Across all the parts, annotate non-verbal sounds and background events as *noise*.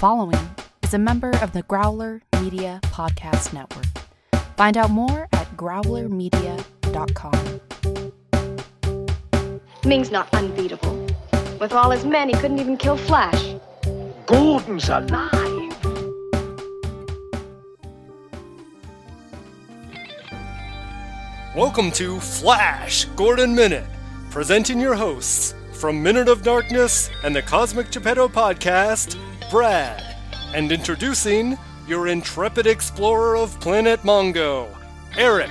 following is a member of the Growler Media Podcast Network. Find out more at growlermedia.com. Ming's not unbeatable. With all his men, he couldn't even kill Flash. Gordon's alive. Welcome to Flash Gordon Minute, presenting your hosts from Minute of Darkness and the Cosmic Geppetto podcast, Brad, and introducing your intrepid explorer of Planet Mongo, Eric.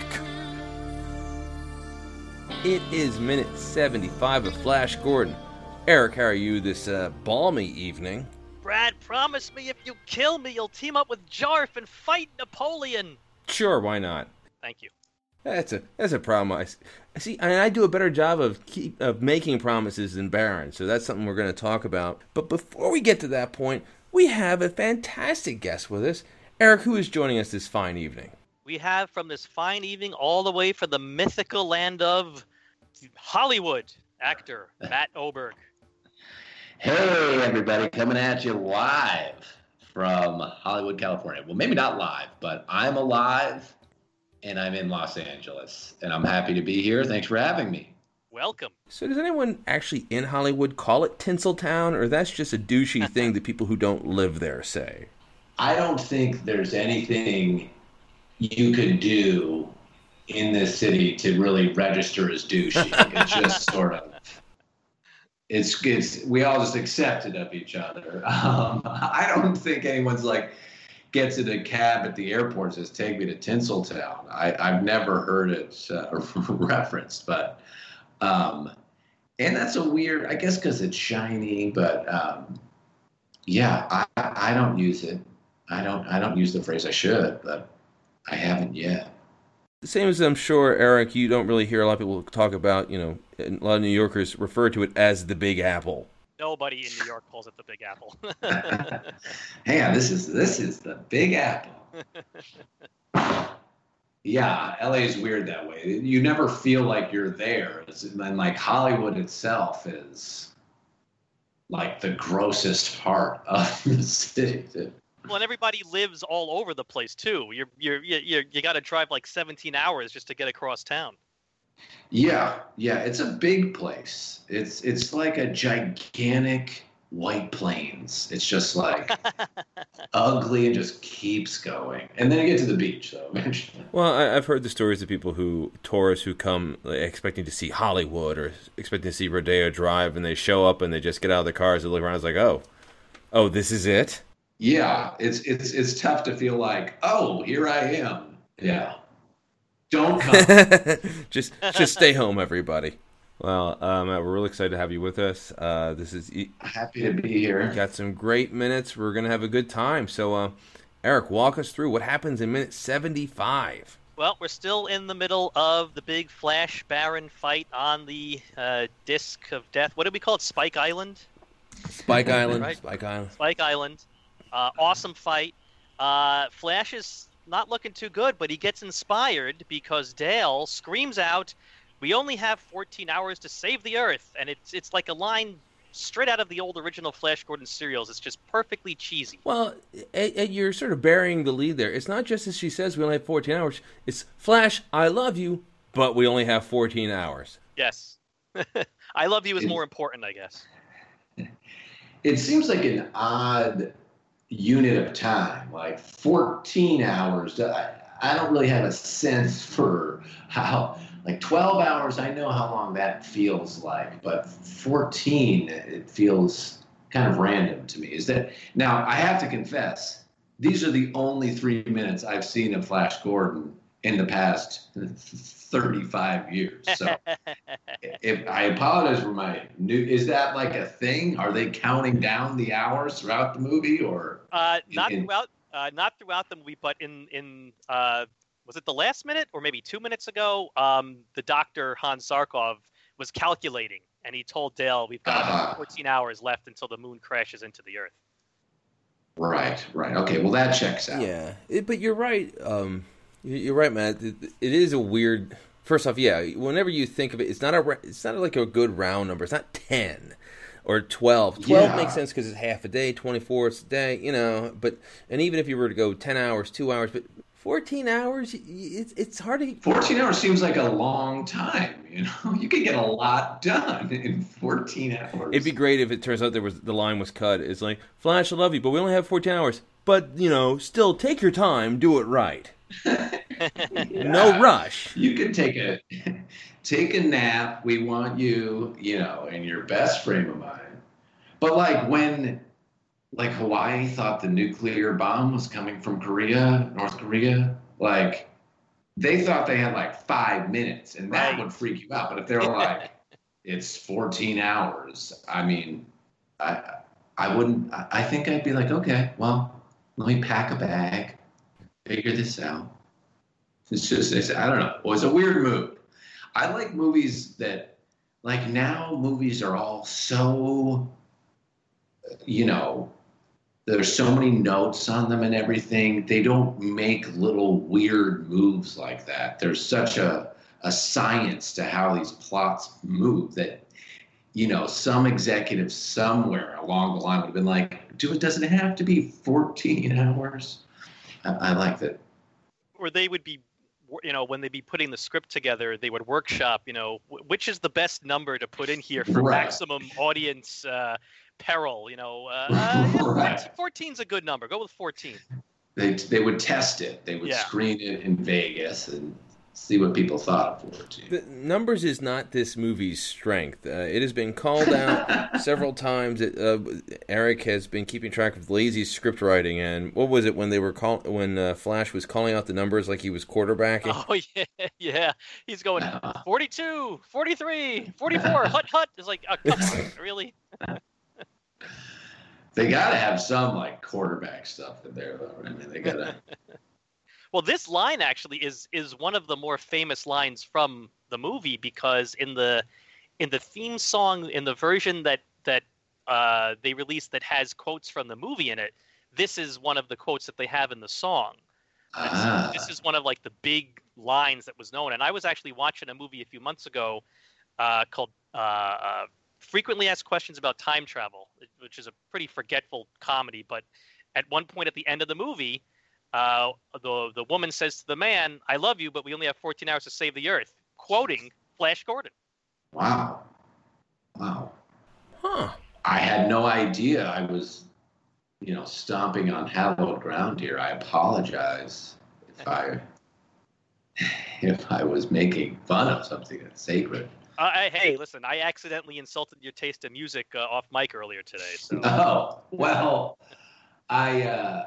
It is minute 75 of Flash Gordon. Eric, how are you this uh, balmy evening? Brad, promise me if you kill me, you'll team up with Jarf and fight Napoleon. Sure, why not? Thank you. That's a that's a problem. I, I see. I, I do a better job of keep of making promises than Barin, so that's something we're going to talk about. But before we get to that point, we have a fantastic guest with us, Eric, who is joining us this fine evening. We have from this fine evening all the way from the mythical land of Hollywood, actor Matt Oberg. Hey, everybody, coming at you live from Hollywood, California. Well, maybe not live, but I'm alive and I'm in Los Angeles, and I'm happy to be here. Thanks for having me. Welcome. So, does anyone actually in Hollywood call it Tinseltown, or that's just a douchey *laughs* thing that people who don't live there say? I don't think there's anything you could do in this city to really register as douchey. *laughs* it's just sort of. It's, it's we all just accept it of each other. *laughs* Um, I don't think anyone's like gets in a cab at the airport and says, "Take me to Tinseltown." I, I've never heard it uh, referenced, but um, and that's a weird. I guess because it's shiny, but um, yeah, I, I don't use it. I don't. I don't use the phrase. I should, but I haven't yet. The same as I'm sure, Eric, you don't really hear a lot of people talk about. You know, a lot of New Yorkers refer to it as the Big Apple. Nobody in New York calls it the Big Apple. *laughs* Hang on, this is this is the Big Apple. *laughs* yeah, LA is weird that way. You never feel like you're there, and like Hollywood itself is like the grossest part *laughs* of the city. well, and everybody lives all over the place too. You're you're you you got to drive like 17 hours just to get across town. Yeah, yeah, it's a big place. It's it's like a gigantic white plains. It's just like *laughs* ugly and just keeps going. And then you get to the beach though *laughs* eventually. Well, I, have heard the stories of people who tourists who come like, expecting to see Hollywood or expecting to see Rodeo Drive, and they show up and they just get out of the cars and look around. It's like, oh, oh, this is it. Yeah, it's it's it's tough to feel like, oh, here I am. Yeah. Don't *laughs* come. just just stay home, everybody. Well, um, we're really excited to have you with us. Uh, this is happy to be here. Got some great minutes. We're gonna have a good time. So, uh, Eric, walk us through what happens in minute seventy-five. Well, we're still in the middle of the big Flash Barin fight on the uh, disc of death. What do we call it? Spike Island. Spike *laughs* Island. right? Spike Island. Spike Island. Uh, awesome fight. Uh, Flash is not looking too good, but he gets inspired because Dale screams out, "We only have 14 hours to save the Earth," and it's it's like a line straight out of the old original Flash Gordon serials. It's just perfectly cheesy. Well, you're sort of burying the lead there. It's not just as she says we only have 14 hours. It's Flash, I love you, but we only have 14 hours. Yes. *laughs* I love you is more important, I guess. It seems like an odd unit of time, like 14 hours. I, I don't really have a sense for how, like 12 hours, I know how long that feels like, but 14, it feels kind of random to me. Is that now? I have to confess, these are the only three minutes I've seen of Flash Gordon in the past 35 years. So *laughs* if I apologize for my new, is that like a thing? Are they counting down the hours throughout the movie or? Uh, not in, throughout, uh, not throughout the movie, but in, in, uh, was it the last minute or maybe two minutes ago? Um, the doctor Hans Zarkov was calculating and he told Dale, we've got uh, 14 hours left until the moon crashes into the earth. Right, right. Okay, well that checks out. Yeah, it, but you're right. Um, you're right, Matt. It, it is a weird. First off, yeah. Whenever you think of it, it's not a. It's not like a good round number. It's not ten. or 12. 12 Yeah. makes sense because it's half a day, 24 is a day, you know. But and even if you were to go 10 hours, two hours, but 14 hours, y- y- it's it's hard to. 14 hours seems like a long time, you know? *laughs* You could get a lot done in 14 hours. It'd be great if it turns out there was the line was cut. It's like Flash, I love you, but we only have 14 hours. But you know, still take your time, do it right. *laughs* No rush. You could take a *laughs* take a nap. We want you, you know, in your best frame of mind. But like when like Hawaii thought the nuclear bomb was coming from Korea, North Korea, like they thought they had like five minutes and that Right. would freak you out. But if they're like *laughs* it's 14 hours, I mean, I I wouldn't I think I'd be like, okay, well, let me pack a bag, figure this out. It's just, it's, I don't know. It was a weird move. I like movies that, like now, movies are all so, you know, there's so many notes on them and everything. They don't make little weird moves like that. There's such a, a science to how these plots move that, you know, some executive somewhere along the line would have been like, do it doesn't have to be 14 hours. I, I like that. or they would be you know when they'd be putting the script together they would workshop you know which is the best number to put in here for Right. maximum audience uh, peril you know uh, *laughs* uh, Right. 14 is a good number go with 14 they they would test it. They would Yeah. screen it in Vegas and see what people thought of 14. The numbers is not this movie's strength. Uh, it has been called out *laughs* several times. That, uh, Eric has been keeping track of lazy script writing, and what was it when they were call when uh, Flash was calling out the numbers like he was quarterbacking? *laughs* oh yeah yeah he's going Uh, 42 43 44 hut hut is like oh, come on really they got to have some like quarterback stuff in there, though. I mean, they got to. *laughs* Well, this line actually is is one of the more famous lines from the movie because in the in the theme song in the version that that uh, they released that has quotes from the movie in it, this is one of the quotes that they have in the song. It's- ah, This is one of like the big lines that was known. And I was actually watching a movie a few months ago uh, called uh, uh, "Frequently Asked Questions About Time Travel," which is a pretty forgetful comedy. But at one point at the end of the movie, uh, the the woman says to the man, "I love you, but we only have 14 hours to save the Earth," quoting Flash Gordon. wow, wow. Huh. I had no idea I was, you know, stomping on hallowed ground here. I apologize if I *sighs* if I was making fun of something that's sacred. Uh, I- hey, listen, I accidentally insulted your taste in music uh, off mic earlier today. So *laughs* Oh, well, I uh,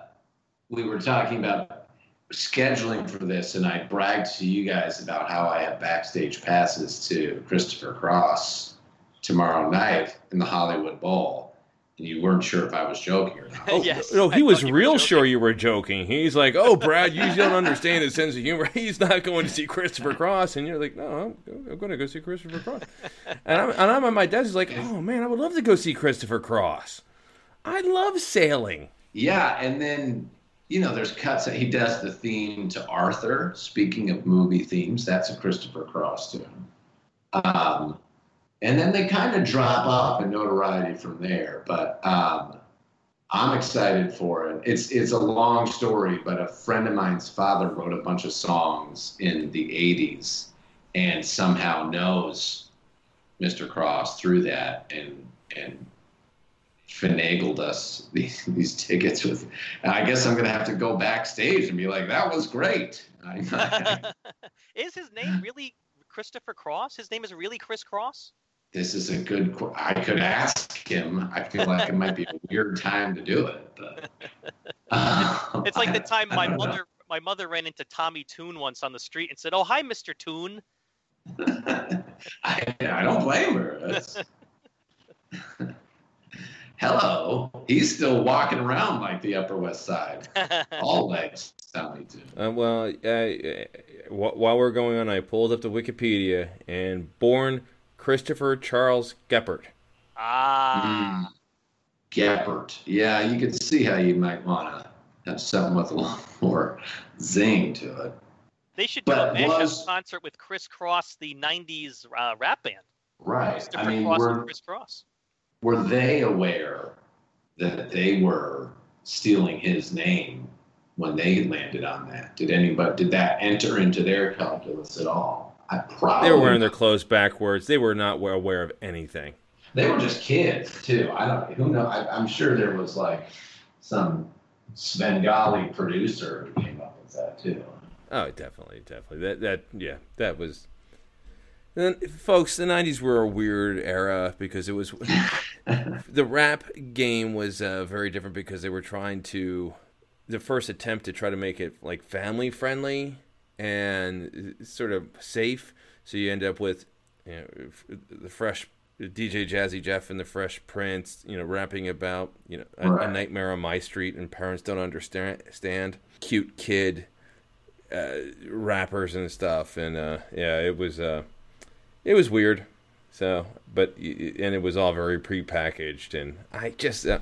we were talking about scheduling for this, and I bragged to you guys about how I have backstage passes to Christopher Cross tomorrow night in the Hollywood Bowl, you weren't sure if I was joking or not. *laughs* Oh, Yes, no, I he was thought you real sure you were joking. He's like, "Oh, Brad, you don't understand his sense of humor. *laughs* He's not going to see Christopher Cross," and you're like, "No, I'm, I'm going to go see Christopher Cross." And I'm, and I'm at my desk, like, "Oh man, I would love to go see Christopher Cross. I love sailing." Yeah, and then you know, there's cuts that he does the theme to Arthur. Speaking of movie themes, that's a Christopher Cross tune. Um, and then they kind of drop off in notoriety from there. But um, I'm excited for it. It's it's a long story, but a friend of mine's father wrote a bunch of songs in the '80s, and somehow knows Mr. Cross through that, and and finagled us *laughs* these, these tickets with. I guess I'm gonna have to go backstage and be like, "That was great." *laughs* Is his name really Christopher Cross? His name is really Chris Cross? This is a good. qu- I could ask him. I feel like it might be a weird time to do it, but *laughs* uh, It's like the time my I don't know. mother my mother ran into Tommy Tune once on the street and said, "Oh, hi, Mr. Tune." *laughs* I, I don't blame her. *laughs* Hello. He's still walking around like the Upper West Side. All legs, Tommy too. Uh, well, uh, uh, while we're going on, I pulled up the Wikipedia and born Christopher Charles Geppert. ah, Geppert. Yeah, you can see how you might want to have something with a little *laughs* more zing to it. they should do a But mashup was- concert with Kris Kross, the '90s uh, rap band. Right. Christopher I mean, Cross and we're Chris Cross. were they aware that they were stealing his name when they landed on that? Did anybody did that enter into their calculus at all? I probably They were wearing their clothes backwards. They were not well aware of anything. They were just kids too. I don't. Who know? I, I'm sure there was like some Svengali producer who came up with that too. Oh, definitely, definitely. That that yeah, that was. Then, folks, the '90s were a weird era because it was *laughs* the rap game was uh, very different because they were trying to the first attempt to try to make it like family friendly and sort of safe. So you end up with you know, the fresh DJ Jazzy Jeff and the Fresh Prince, you know, rapping about you know a, Right. a nightmare on my street and parents don't understand. Stand cute kid uh, rappers and stuff, and uh, yeah, it was uh, it was weird. So, but and it was all very prepackaged, and I just uh,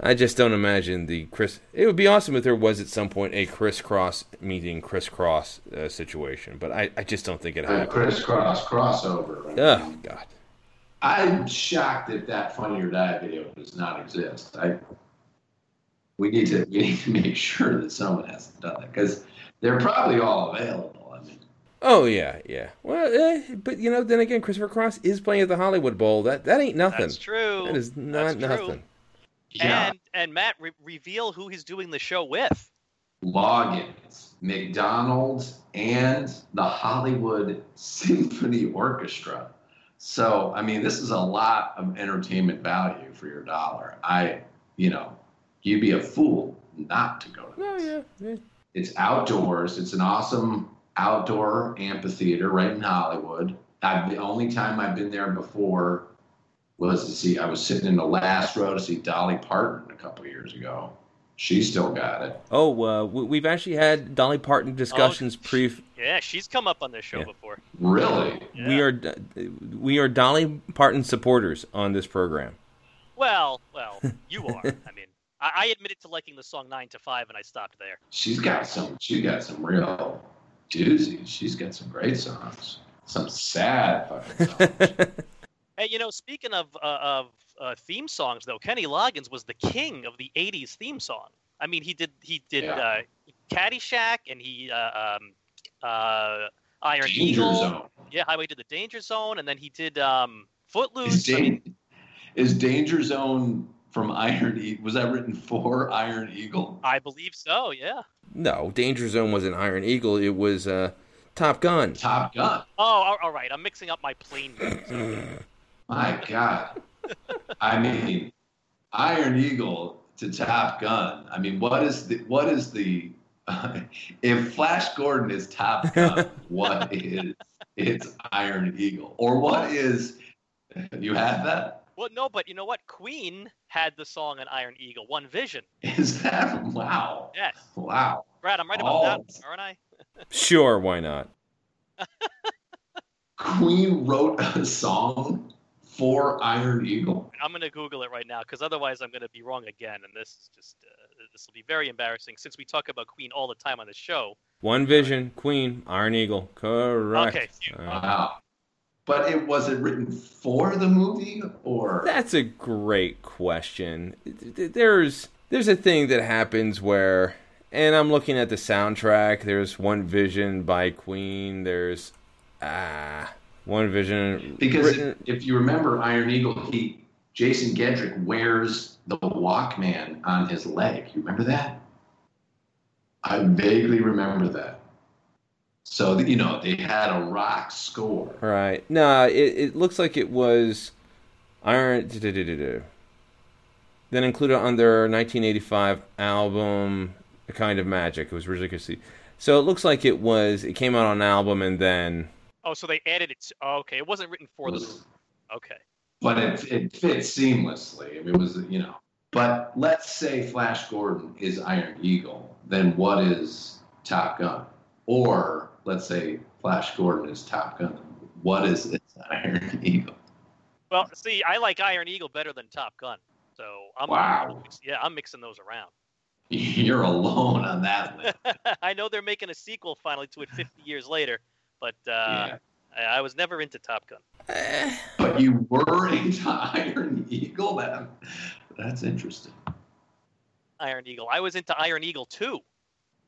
I just don't imagine the Chris. It would be awesome if there was at some point a crisscross meeting crisscross uh, situation, but I, I just don't think it A happened. crisscross crossover. I mean, Oh God. I'm shocked that that Funny or Die video does not exist. I we need to we need to make sure that someone hasn't done that because they're probably all available. I mean, Oh yeah, yeah. Well, eh, but you know, then again, Christopher Cross is playing at the Hollywood Bowl. That that ain't nothing. That's true. That is not That's true. Nothing. yeah, And and Matt re- reveal who he's doing the show with. Loggins, McDonald's, and the Hollywood *laughs* Symphony Orchestra. So, I mean, this is a lot of entertainment value for your dollar. I, you know, you'd be a fool not to go to Oh yeah. yeah. It's outdoors. It's an awesome outdoor amphitheater right in Hollywood. I've, the only time I've been there before was to see. I was sitting in the last row to see Dolly Parton a couple years ago. She still got it. Oh, uh, we- we've actually had Dolly Parton discussions pre. Yeah, she's come up on this show Yeah. before. Really? Yeah. We are we are Dolly Parton supporters on this program. Well, well, *laughs* you are. I mean, I, I admitted to liking the song Nine to Five, and I stopped there. She's got some. She got some real doozies. She's got some great songs. Some sad fucking songs. *laughs* Hey, you know, speaking of uh, of uh, theme songs, though, Kenny Loggins was the king of the '80s theme song. I mean, he did he did Yeah. uh, Caddyshack, and he uh, um, uh, Iron Danger Eagle. Zone. Yeah, Highway to the Danger Zone, and then he did um, Is, Footloose. I mean, is Danger Zone from Iron Eagle? Was that written for Iron Eagle? I believe so. Yeah. no, Danger Zone wasn't Iron Eagle. It was uh, Top Gun. Top Gun. Oh, all- all right. I'm mixing up my plane. *laughs* movies. My God. I mean, Iron Eagle to Top Gun. I mean, what is the what is the *laughs* if Flash Gordon is Top Gun, *laughs* what is it's Iron Eagle? Or what is you have that? Well, no, but you know what? Queen had the song on Iron Eagle, One Vision. Is that wow? Yes. Wow. Brad, I'm right about Oh. that, aren't I? Sure, why not? *laughs* Queen wrote a song for Iron Eagle. I'm going to Google it right now because otherwise I'm going to be wrong again. And this is just, uh, this will be very embarrassing since we talk about Queen all the time on the show. One Vision, Queen, Iron Eagle. Correct. Okay, phew. All right. Wow. But it was it written for the movie or That's a great question. There's there's a thing that happens where, and I'm looking at the soundtrack. There's One Vision by Queen. There's ah One Vision Because written- if, if you remember Iron Eagle, he Jason Gedrick wears the Walkman on his leg. You remember that? I vaguely remember that. So you know they had a rock score. Right. No, it, it looks like it was Iron. Then included on their 1985 album, A Kind of Magic. It was ridiculously. So it looks like it was. It came out on an album and then. Oh, so they added it. To, oh, okay, it wasn't written for the Was-. Okay. but it, it fits seamlessly. I mean, it was, you know. But let's say Flash Gordon is Iron Eagle, then what is Top Gun? Or let's say Flash Gordon is Top Gun, what is Iron *laughs* Eagle? Well, see, I like Iron Eagle better than Top Gun. So I'm, Wow. yeah, I'm mixing those around. *laughs* You're alone on that list. *laughs* I know they're making a sequel finally to it 50 years later, but uh, Yeah. I, I was never into Top Gun. But you were into *laughs* Iron Eagle. That that's interesting. Iron Eagle. I was into Iron Eagle too.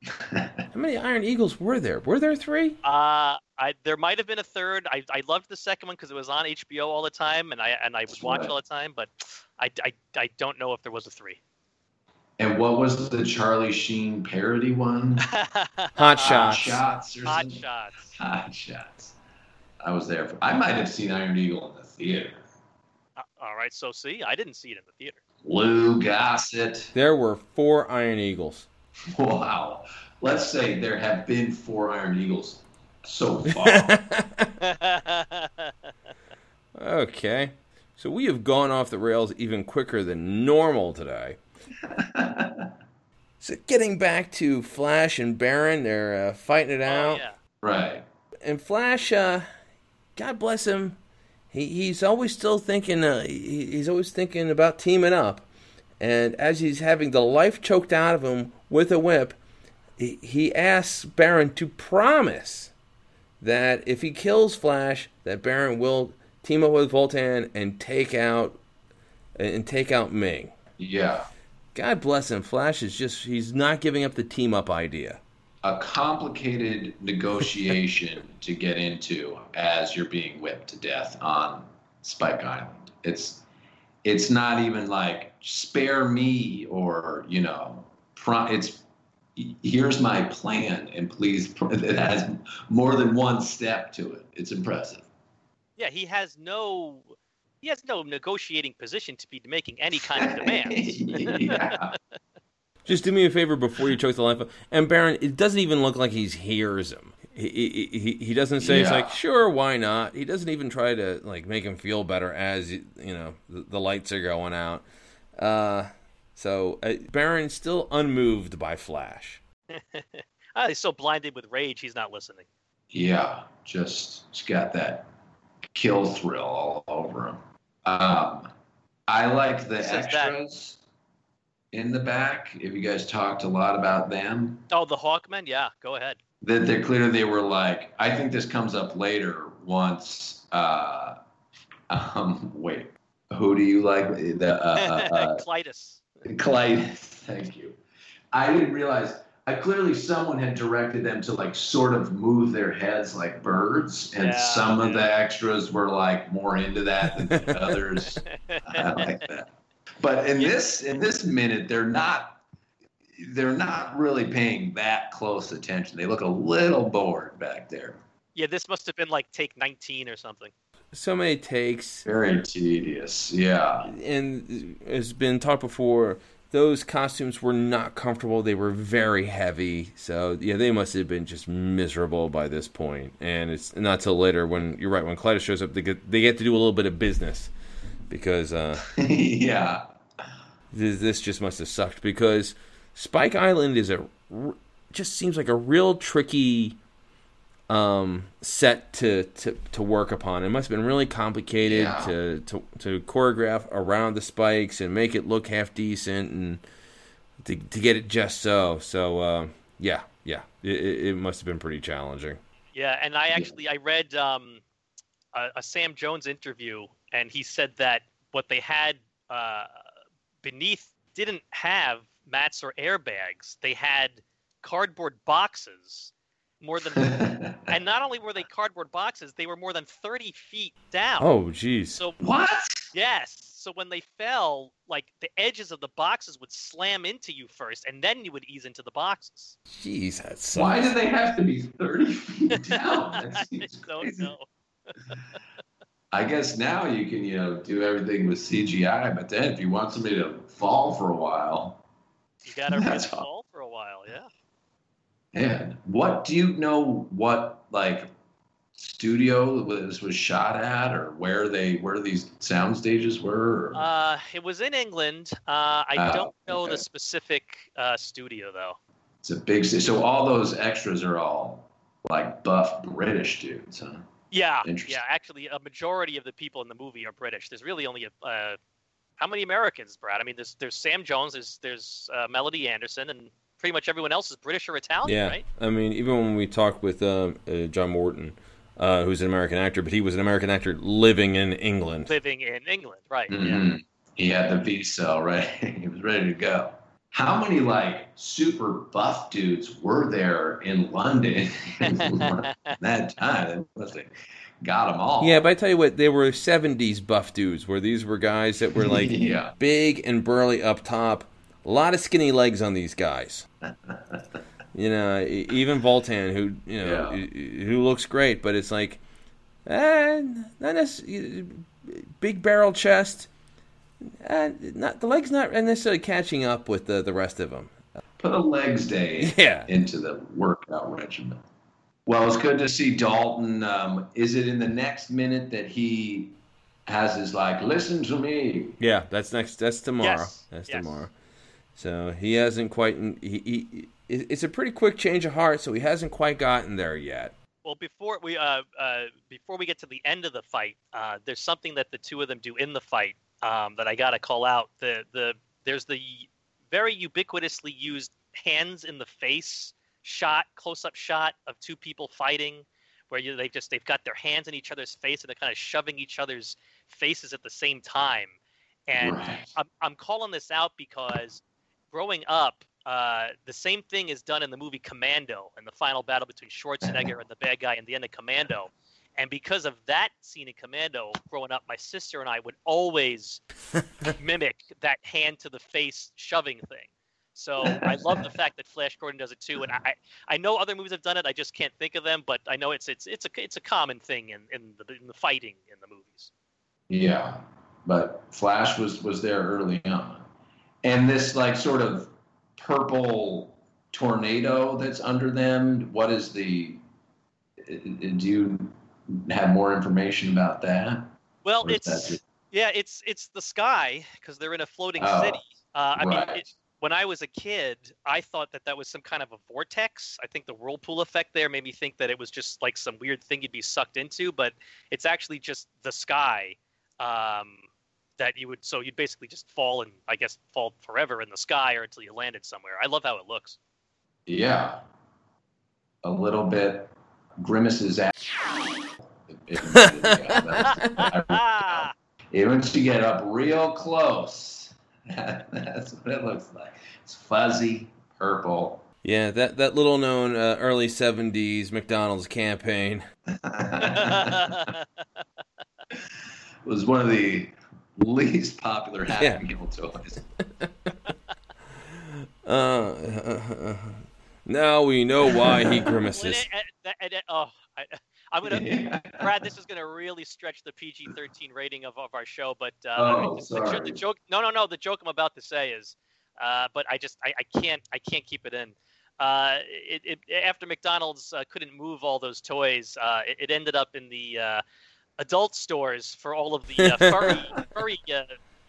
*laughs* How many Iron Eagles were there? Were there three? Uh, I there might have been a third. I, I loved the second one because it was on HBO all the time, and I and I would watch right. all the time. But I, I, I don't know if there was a three. And what was the Charlie Sheen parody one? *laughs* Hot shots. shots or Hot something? shots. Hot shots. I was there. For, I might have seen Iron Eagle in the theater. Uh, all right, so see, I didn't see it in the theater. Lou Gossett. There were four Iron Eagles. Wow. Let's say there have been four Iron Eagles so far. *laughs* Okay. So we have gone off the rails even quicker than normal today. *laughs* So getting back to Flash and Barin, they're uh, fighting it oh out. yeah. right. And Flash, uh, God bless him, he, he's always still thinking. Uh, he, he's always thinking about teaming up. And as he's having the life choked out of him with a whip, he, he asks Barin to promise that if he kills Flash, that Barin will team up with Vultan and take out and take out Ming. Yeah. God bless him. Flash is just—he's not giving up the team up idea. A complicated *laughs* negotiation to get into as you're being whipped to death on Spike Island. It's it's not even like spare me or you know pro- it's here's my plan and please *laughs* it has more than one step to it it's impressive Yeah, he has no he has no negotiating position to be making any kind of *laughs* demands. Just do me a favor before you choke the life out. And Barin, it doesn't even look like he hears him. He, he, he, he doesn't say, it's like, sure, why not? He doesn't even try to, like, make him feel better as, you know, the, the lights are going out. Uh, so, uh, Barin's still unmoved by Flash. *laughs* Ah, he's so blinded with rage, he's not listening. yeah just it's got that kill thrill all over him um i like the says that? extras in the back if you guys talked a lot about them Oh, the Hawkmen? Yeah, go ahead. that they're clear they were like i think this comes up later once uh *laughs* um wait who do you like the uh, uh, uh *laughs* Klytus. Clyde, *laughs* thank you. I didn't realize. I clearly someone had directed them to like sort of move their heads like birds, and Yeah, some of the extras were like more into that than the *laughs* others. I like that. But in this in this minute, they're not they're not really paying that close attention. They look a little bored back there. yeah, this must have been like take 19 or something. So many takes. Very tedious. Yeah. and has been talked before, those costumes were not comfortable. They were very heavy. So yeah, they must have been just miserable by this point. And it's not till later when you're right when Klytus shows up, they get they get to do a little bit of business because uh, *laughs* yeah. this, this just must have sucked because Spike Island is a just seems like a real tricky um, set to, to to work upon. It must have been really complicated Yeah. to, to to choreograph around the spikes and make it look half decent and to to get it just so. So uh, yeah, yeah, it, it it must have been pretty challenging. Yeah, and I actually I read um, a, a Sam Jones interview, and he said that what they had uh, beneath didn't have mats or airbags. They had cardboard boxes, more than, *laughs* and not only were they cardboard boxes, they were more than thirty feet down. Oh, jeez. so what? yes, so when they fell, like the edges of the boxes would slam into you first, and then you would ease into the boxes. Jeez, that's Why do they have to be 30 feet *laughs* down? That I seems don't crazy. know. I guess now you can, you know, do everything with CGI, but then if you want somebody to fall for a while, You got to really That's fall for a while, yeah. Man, what do you know what like studio this was shot at or where they where these sound stages were? Or? Uh, it was in England. Uh, I Oh, don't know okay. the specific uh, studio though. It's a big so all those extras are all like buff British dudes, huh? Yeah, Interesting. yeah. Actually, a majority of the people in the movie are British. There's really only a uh, how many Americans, Brad? I mean, there's there's Sam Jones, there's there's uh, Melody Anderson, and pretty much everyone else is British or Italian, Yeah, right? I mean, even when we talked with um, uh, John Morton, uh, who's an American actor, but he was an American actor living in England. living in England, right? Yeah. Mhm. He had the visa right. *laughs* he was ready to go. How many like super buff dudes were there in London *laughs* *laughs* that time? It must got them all. Yeah, but I tell you what, they were '70s buff dudes, where these were guys that were like Yeah. big and burly up top, a lot of skinny legs on these guys. you know, e- even Vultan, who you know, Yeah. who- who looks great, but it's like, eh, not necessarily big barrel chest. Uh, not the legs not necessarily catching up with the the rest of them. Put a legs day *laughs* Yeah. into the workout regimen. Well, it's good to see Dalton. Um, is it in the next minute that he has his like, listen to me? Yeah, that's next. That's tomorrow. Yes, That's yes. tomorrow. So he hasn't quite. He, he, it's a pretty quick change of heart, so he hasn't quite gotten there yet. Well, before we uh, uh, before we get to the end of the fight, uh, there's something that the two of them do in the fight um, that I gotta call out. The the there's the very ubiquitously used hands in the face shot, close up shot of two people fighting, where you they just they've got their hands in each other's face and they're kind of shoving each other's faces at the same time. And Right. I'm, I'm calling this out because growing up, uh, the same thing is done in the movie Commando and the final battle between Schwarzenegger and the bad guy in the end of Commando. And because of that scene in Commando, growing up, my sister and I would always *laughs* mimic that hand to the face shoving thing. So I love the fact that Flash Gordon does it too, and I I know other movies have done it. I just can't think of them, but I know it's it's it's a it's a common thing in in the, in the fighting in the movies. Yeah, but Flash was was there early on, and this like sort of purple tornado that's under them. What is the? Do you have more information about that? Well, it's yeah, it's it's the sky because they're in a floating Oh, city. Uh, I mean, right. it, when I was a kid, I thought that that was some kind of a vortex. I think the whirlpool effect there made me think that it was just like some weird thing you'd be sucked into, but it's actually just the sky um, that you would. So you'd basically just fall and I guess fall forever in the sky or until you landed somewhere. I love how it looks. Yeah, a little bit. Grimace's at. Yeah, Ah, Once you get up real close, *laughs* that's what it looks like. It's fuzzy purple. Yeah, that that little known uh, early '70s McDonald's campaign. *laughs* was one of the least popular Happy Yeah. Meal toys. *laughs* *laughs* Uh, *laughs* now we know why he Well, grimaces. it- it- it- it- oh, I, I'm gonna. Yeah. Brad, this is going to really stretch the PG-13 rating of, of our show, but uh, Oh, the, jo- sorry. the joke. No, no, no. The joke I'm about to say is, uh, but I just I, I can't I can't keep it in. Uh, it, it after McDonald's uh, couldn't move all those toys, uh, it, it ended up in the uh, adult stores for all of the uh, *laughs* furry furry uh,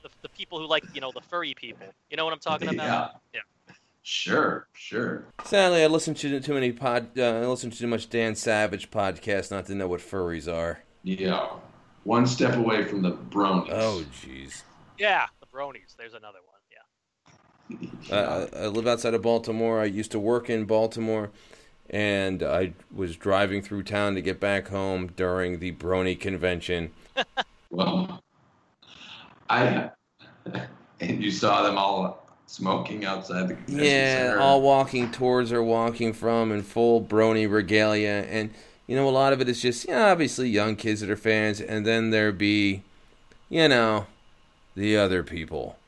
the, the people who like you know the furry people. You know what I'm talking about? Yeah. Sure, sure. Sadly, I listened to too many pod. Uh, I listened to too much Dan Savage podcast not to know what furries are. Yeah. One step away from the bronies. Oh, jeez. Yeah, the bronies. There's another one. Yeah. Uh, I I live outside of Baltimore. I used to work in Baltimore, and I was driving through town to get back home during the Brony convention. *laughs* Well, I and you saw them all smoking outside the convention Yeah, center. all walking towards or walking from in full Brony regalia, and you know a lot of it is just yeah, obviously young kids that are fans, and then there be, you know, the other people,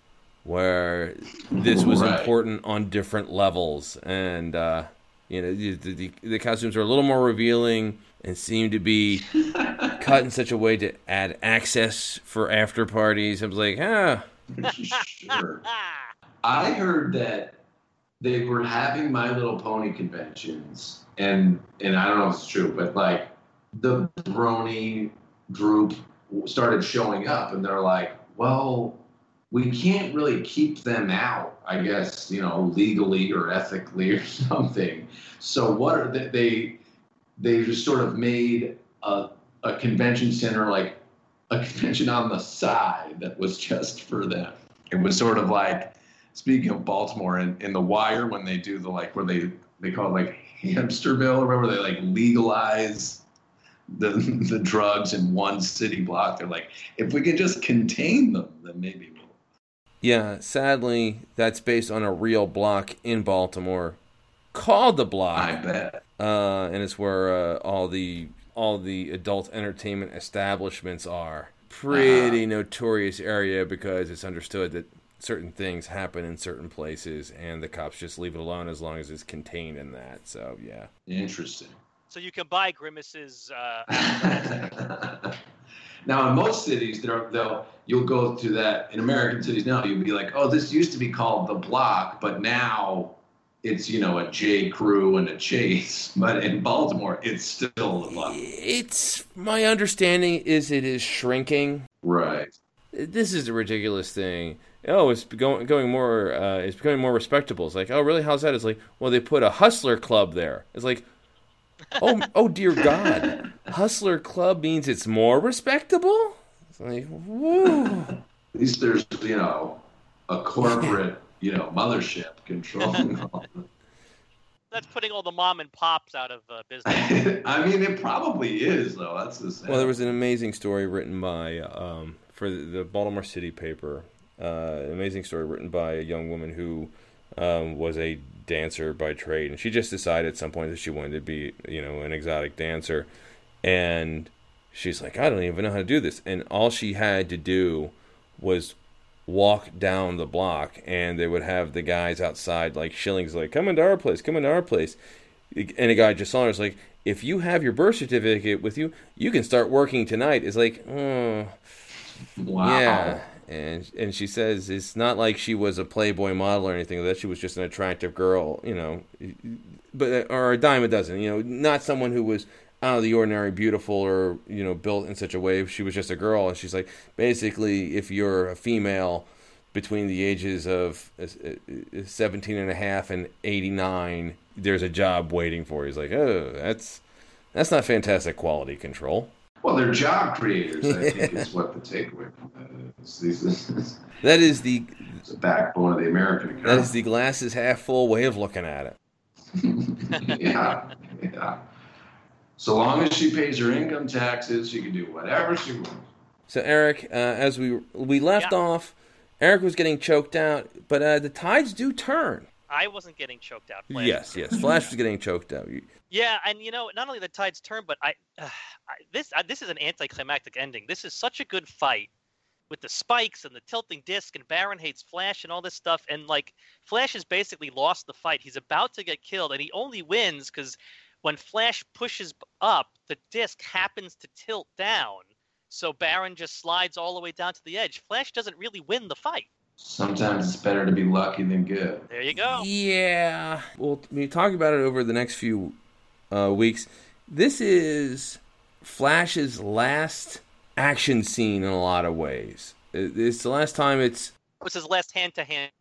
where this was Right. important on different levels, and uh, you know the, the the costumes are a little more revealing and seem to be *laughs* cut in such a way to add access for after parties. I was like, ah, sure. I heard that they were having My Little Pony conventions, and and I don't know if it's true, but like the Brony group started showing up, and they're like, well, we can't really keep them out, I guess, you know, legally or ethically or *laughs* something. So what are they? They, they just sort of made a a convention center like a *laughs* convention on the side that was just for them. It was sort of like speaking of Baltimore in, in the wire when they do the like where they they call it like Hamsterville or where they like legalize the *laughs* the drugs in one city block. They're like, if we could just contain them, then maybe. Yeah, sadly, that's based on a real block in Baltimore called the Block. I bet. Uh, and it's where uh, all the all the adult entertainment establishments are. Pretty notorious area because it's understood that certain things happen in certain places, and the cops just leave it alone as long as it's contained in that. So yeah. Interesting. So you can buy Grimace's. *laughs* *laughs* Now, in most cities, there they'll you'll go to that. In American cities now, you'll be like, oh, this used to be called the Block, but now it's you know a J. Crew and a Chase. *laughs* But in Baltimore, it's still the Block. It's my understanding is it is shrinking. Right. This is a ridiculous thing. Oh, it's going going more. Uh, it's becoming more respectable. It's like, oh, really? How's that? It's like, well, they put a hustler club there. It's like, oh, oh dear God, hustler club means it's more respectable. It's like, whoa. At least there's you know a corporate *laughs* you know mothership controlling *laughs* all. *laughs* the- that's putting all the mom and pops out of uh, business. I mean, it probably is though. That's the sad. Well, there was an amazing story written by um, for the, the Baltimore City paper. Uh, amazing story written by a young woman who um, was a dancer by trade, and she just decided at some point that she wanted to be, you know, an exotic dancer, and she's like, I don't even know how to do this, and all she had to do was walk down the block, and they would have the guys outside like shillings, like, come into our place, come into our place, and a guy just saw her, was like, if you have your birth certificate with you, you can start working tonight. It's like, oh, wow. yeah. And and she says it's not like she was a Playboy model or anything. That she was just an attractive girl, you know, but or a dime a dozen, you know, not someone who was out of the ordinary, beautiful or you know built in such a way. She was just a girl, and she's like, basically, if you're a female between the ages of uh, uh, 17 and a half and 89, there's a job waiting for you. He's like, oh, that's that's not fantastic quality control. Well, they're job creators. I think *laughs* is what the takeaway from that is. This is That is the the backbone of the American economy. that is the glasses half full way of looking at it. *laughs* yeah, yeah. So long as she pays her income taxes, she can do whatever she wants. So Eric, uh, as we we left Yeah. off, Eric was getting choked out, but uh, the tides do turn. I wasn't getting choked out. Flash. Yes, yes. Flash was getting choked out. Yeah, and you know, not only the tides turn, but I, uh, *sighs* I this uh, this is an anticlimactic ending. This is such a good fight with the spikes and the tilting disc and Barin hates Flash and all this stuff. And like Flash has basically lost the fight. He's about to get killed, and he only wins because when Flash pushes up, the disc happens to tilt down. So Barin just slides all the way down to the edge. Flash doesn't really win the fight. Sometimes it's better to be lucky than good. There you go. Yeah. We'll be talking about it over the next few uh, weeks. This is Flash's last action scene in a lot of ways. It's the last time it's. Oh, it was his last hand to hand,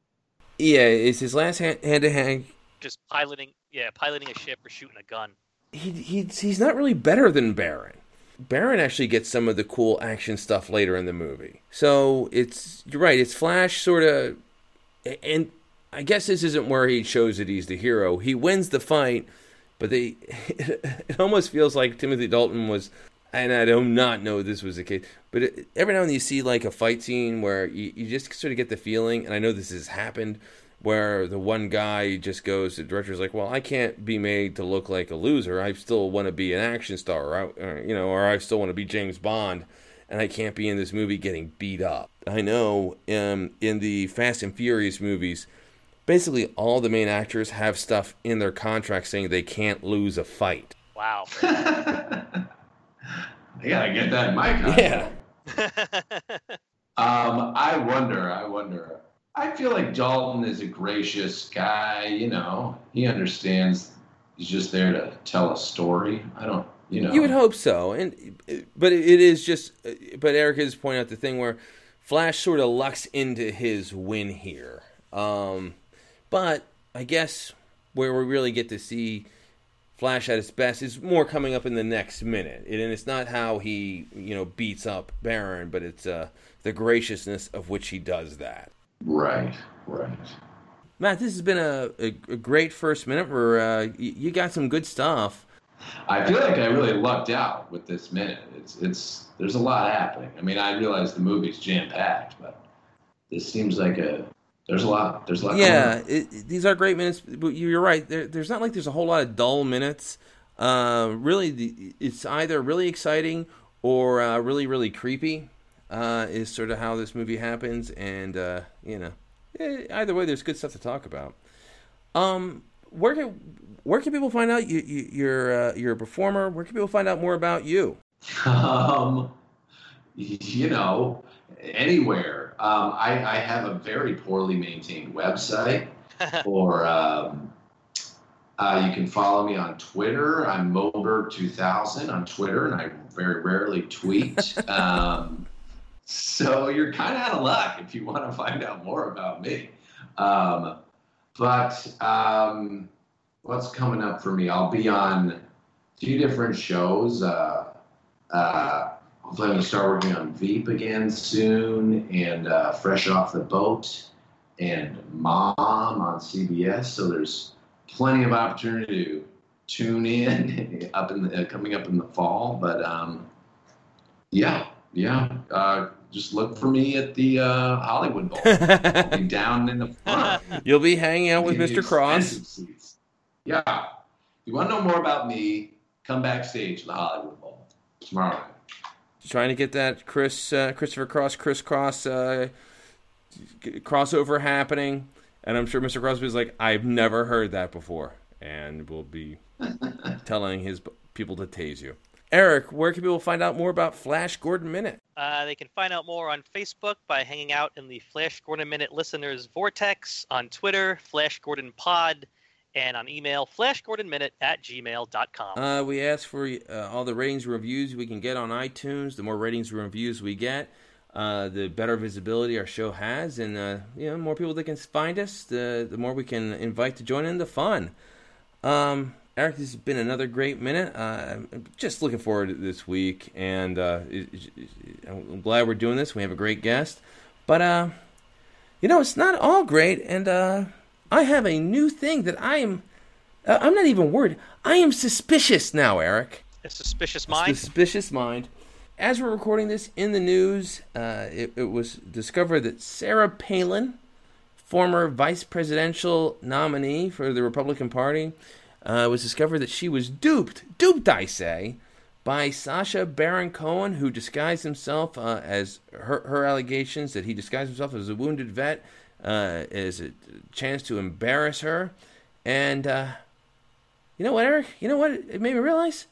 Yeah, it's his last hand to hand. just piloting, yeah, piloting a ship or shooting a gun. He, he's, he's not really better than Barin. Barin actually gets some of the cool action stuff later in the movie. So it's you're right. It's Flash sort of, and I guess this isn't where he shows that he's the hero. He wins the fight, but they *laughs* it almost feels like Timothy Dalton was. And I do not know this was the case, but it, every now and then you see like a fight scene where you, you just sort of get the feeling, and I know this has happened, where the one guy just goes, the director's like, well, I can't be made to look like a loser. I still want to be an action star, or, I- or, you know, or I still want to be James Bond, and I can't be in this movie getting beat up. I know um, in the Fast and Furious movies, basically all the main actors have stuff in their contract saying they can't lose a fight. Wow. *laughs* I gotta get that in my contract. *laughs* Um, I wonder. I wonder. I feel like Dalton is a gracious guy. You know, he understands. He's just there to tell a story. I don't. You know. You would hope so, and but it is just. But Eric is pointing out the thing where Flash sort of lucks into his win here. Um, but I guess where we really get to see Flash at his best is more coming up in the next minute, and it's not how he you know beats up Barin, but it's uh, the graciousness of which he does that. Right. Right. Matt, this has been a, a, a great first minute. Where uh, y- you got some good stuff. I feel like I really lucked out with this minute. It's it's there's a lot happening. I mean, I realize the movie's jam packed, but this seems like a there's a lot. There's a lot. Yeah, it, these are great minutes. But you're right. There, there's not like there's a whole lot of dull minutes. Uh, really, the, it's either really exciting or uh, really, really creepy. Uh, is sort of how this movie happens, and uh, you know, eh, either way, there's good stuff to talk about. Um, where can where can people find out you, you you're uh, you're a performer? Where can people find out more about you? *laughs* Um, you know, anywhere. Um, I, I have a very poorly maintained website, *laughs* or um, uh, you can follow me on Twitter. I'm Mober2000 on Twitter, and I very rarely tweet. *laughs* um, so you're kind of out of luck if you want to find out more about me. Um, but um, what's coming up for me? I'll be on two different shows. Uh, uh, I'm going to start working on Veep again soon, and uh, Fresh Off the Boat, and Mom on CBS. So there's plenty of opportunity to tune in *laughs* up in the, uh, coming up in the fall. But um, yeah, yeah. Uh, just look for me at the uh, Hollywood Bowl. I'll be *laughs* down in the front. You'll be hanging out with Mr. Cross. Yeah. If you want to know more about me, come backstage at the Hollywood Bowl tomorrow. Trying to get that Chris uh, Christopher Cross Kris Kross uh, crossover happening, and I'm sure Mr. Crosby is like, I've never heard that before, and will be *laughs* telling his people to tase you. Eric, where can people find out more about Flash Gordon Minute? Uh, they can find out more on Facebook by hanging out in the Flash Gordon Minute Listeners Vortex, on Twitter, Flash Gordon Pod, and on email, flashgordonminute at gmail.com. Uh, we ask for uh, all the ratings and reviews we can get on iTunes. The more ratings and reviews we get, uh, the better visibility our show has, and uh, you know, more people that can find us, the the more we can invite to join in the fun. Um, Eric, this has been another great minute. Uh, I'm just looking forward to this week, and uh, it, it, I'm glad we're doing this. We have a great guest, but uh, you know, it's not all great, and uh, I have a new thing that I am. Uh, I'm not even worried. I am suspicious now, Eric. A suspicious mind. Suspicious mind. As we're recording this in the news, uh, it, it was discovered that Sarah Palin, former vice presidential nominee for the Republican Party, uh, was discovered that she was duped, duped, I say, by Sacha Baron Cohen, who disguised himself uh, as her, her allegations that he disguised himself as a wounded vet uh, as a chance to embarrass her. And uh, you know what, Eric? You know what? It made me realize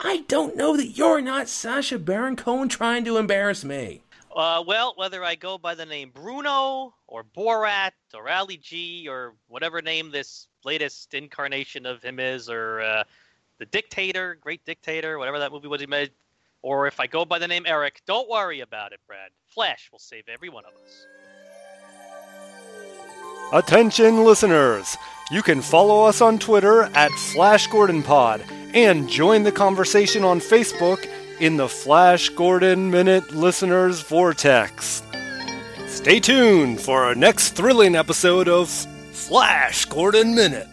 I don't know that you're not Sacha Baron Cohen trying to embarrass me. Uh, well, whether I go by the name Bruno or Borat or Ali G or whatever name this latest incarnation of him is, or uh, the Dictator, Great Dictator, whatever that movie was he made, or if I go by the name Eric, don't worry about it, Brad. Flash will save every one of us. Attention listeners! You can follow us on Twitter at Flash Gordon Pod and join the conversation on Facebook in the Flash Gordon Minute Listeners Vortex. Stay tuned for our next thrilling episode of Flash Gordon Minute.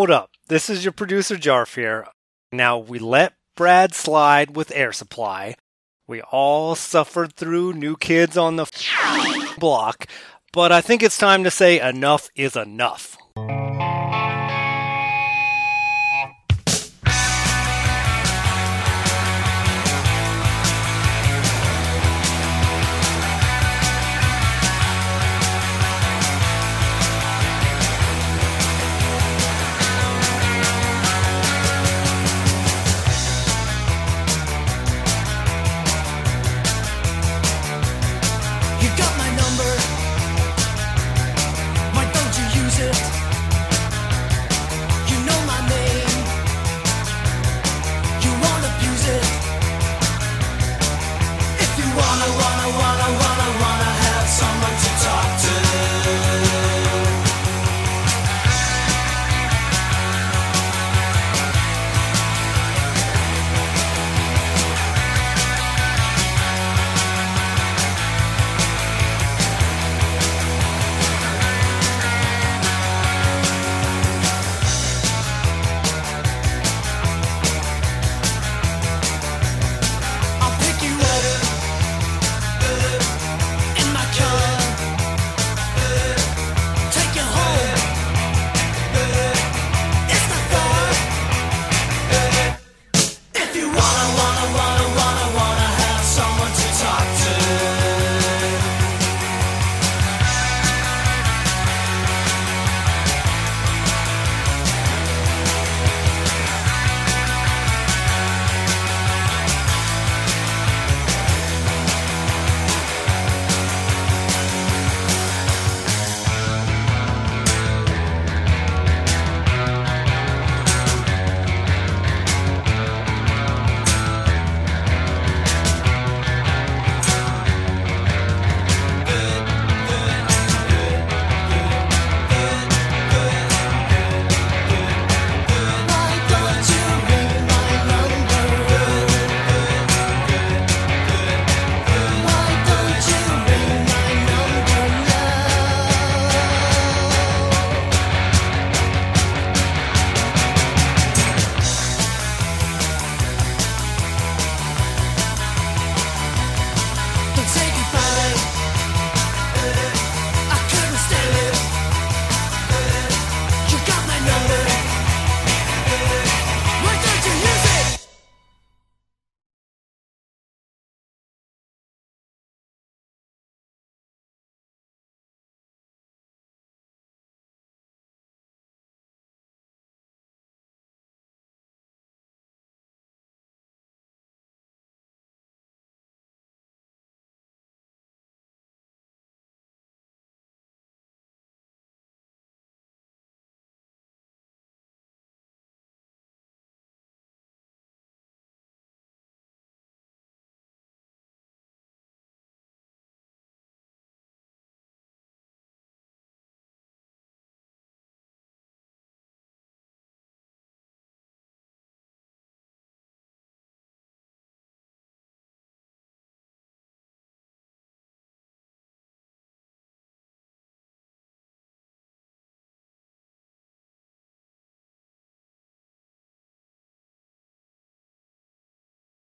Hold up. This is your producer Jarf here. Now, we let Brad slide with air supply. We all suffered through new kids on the block, but I think it's time to say enough is enough.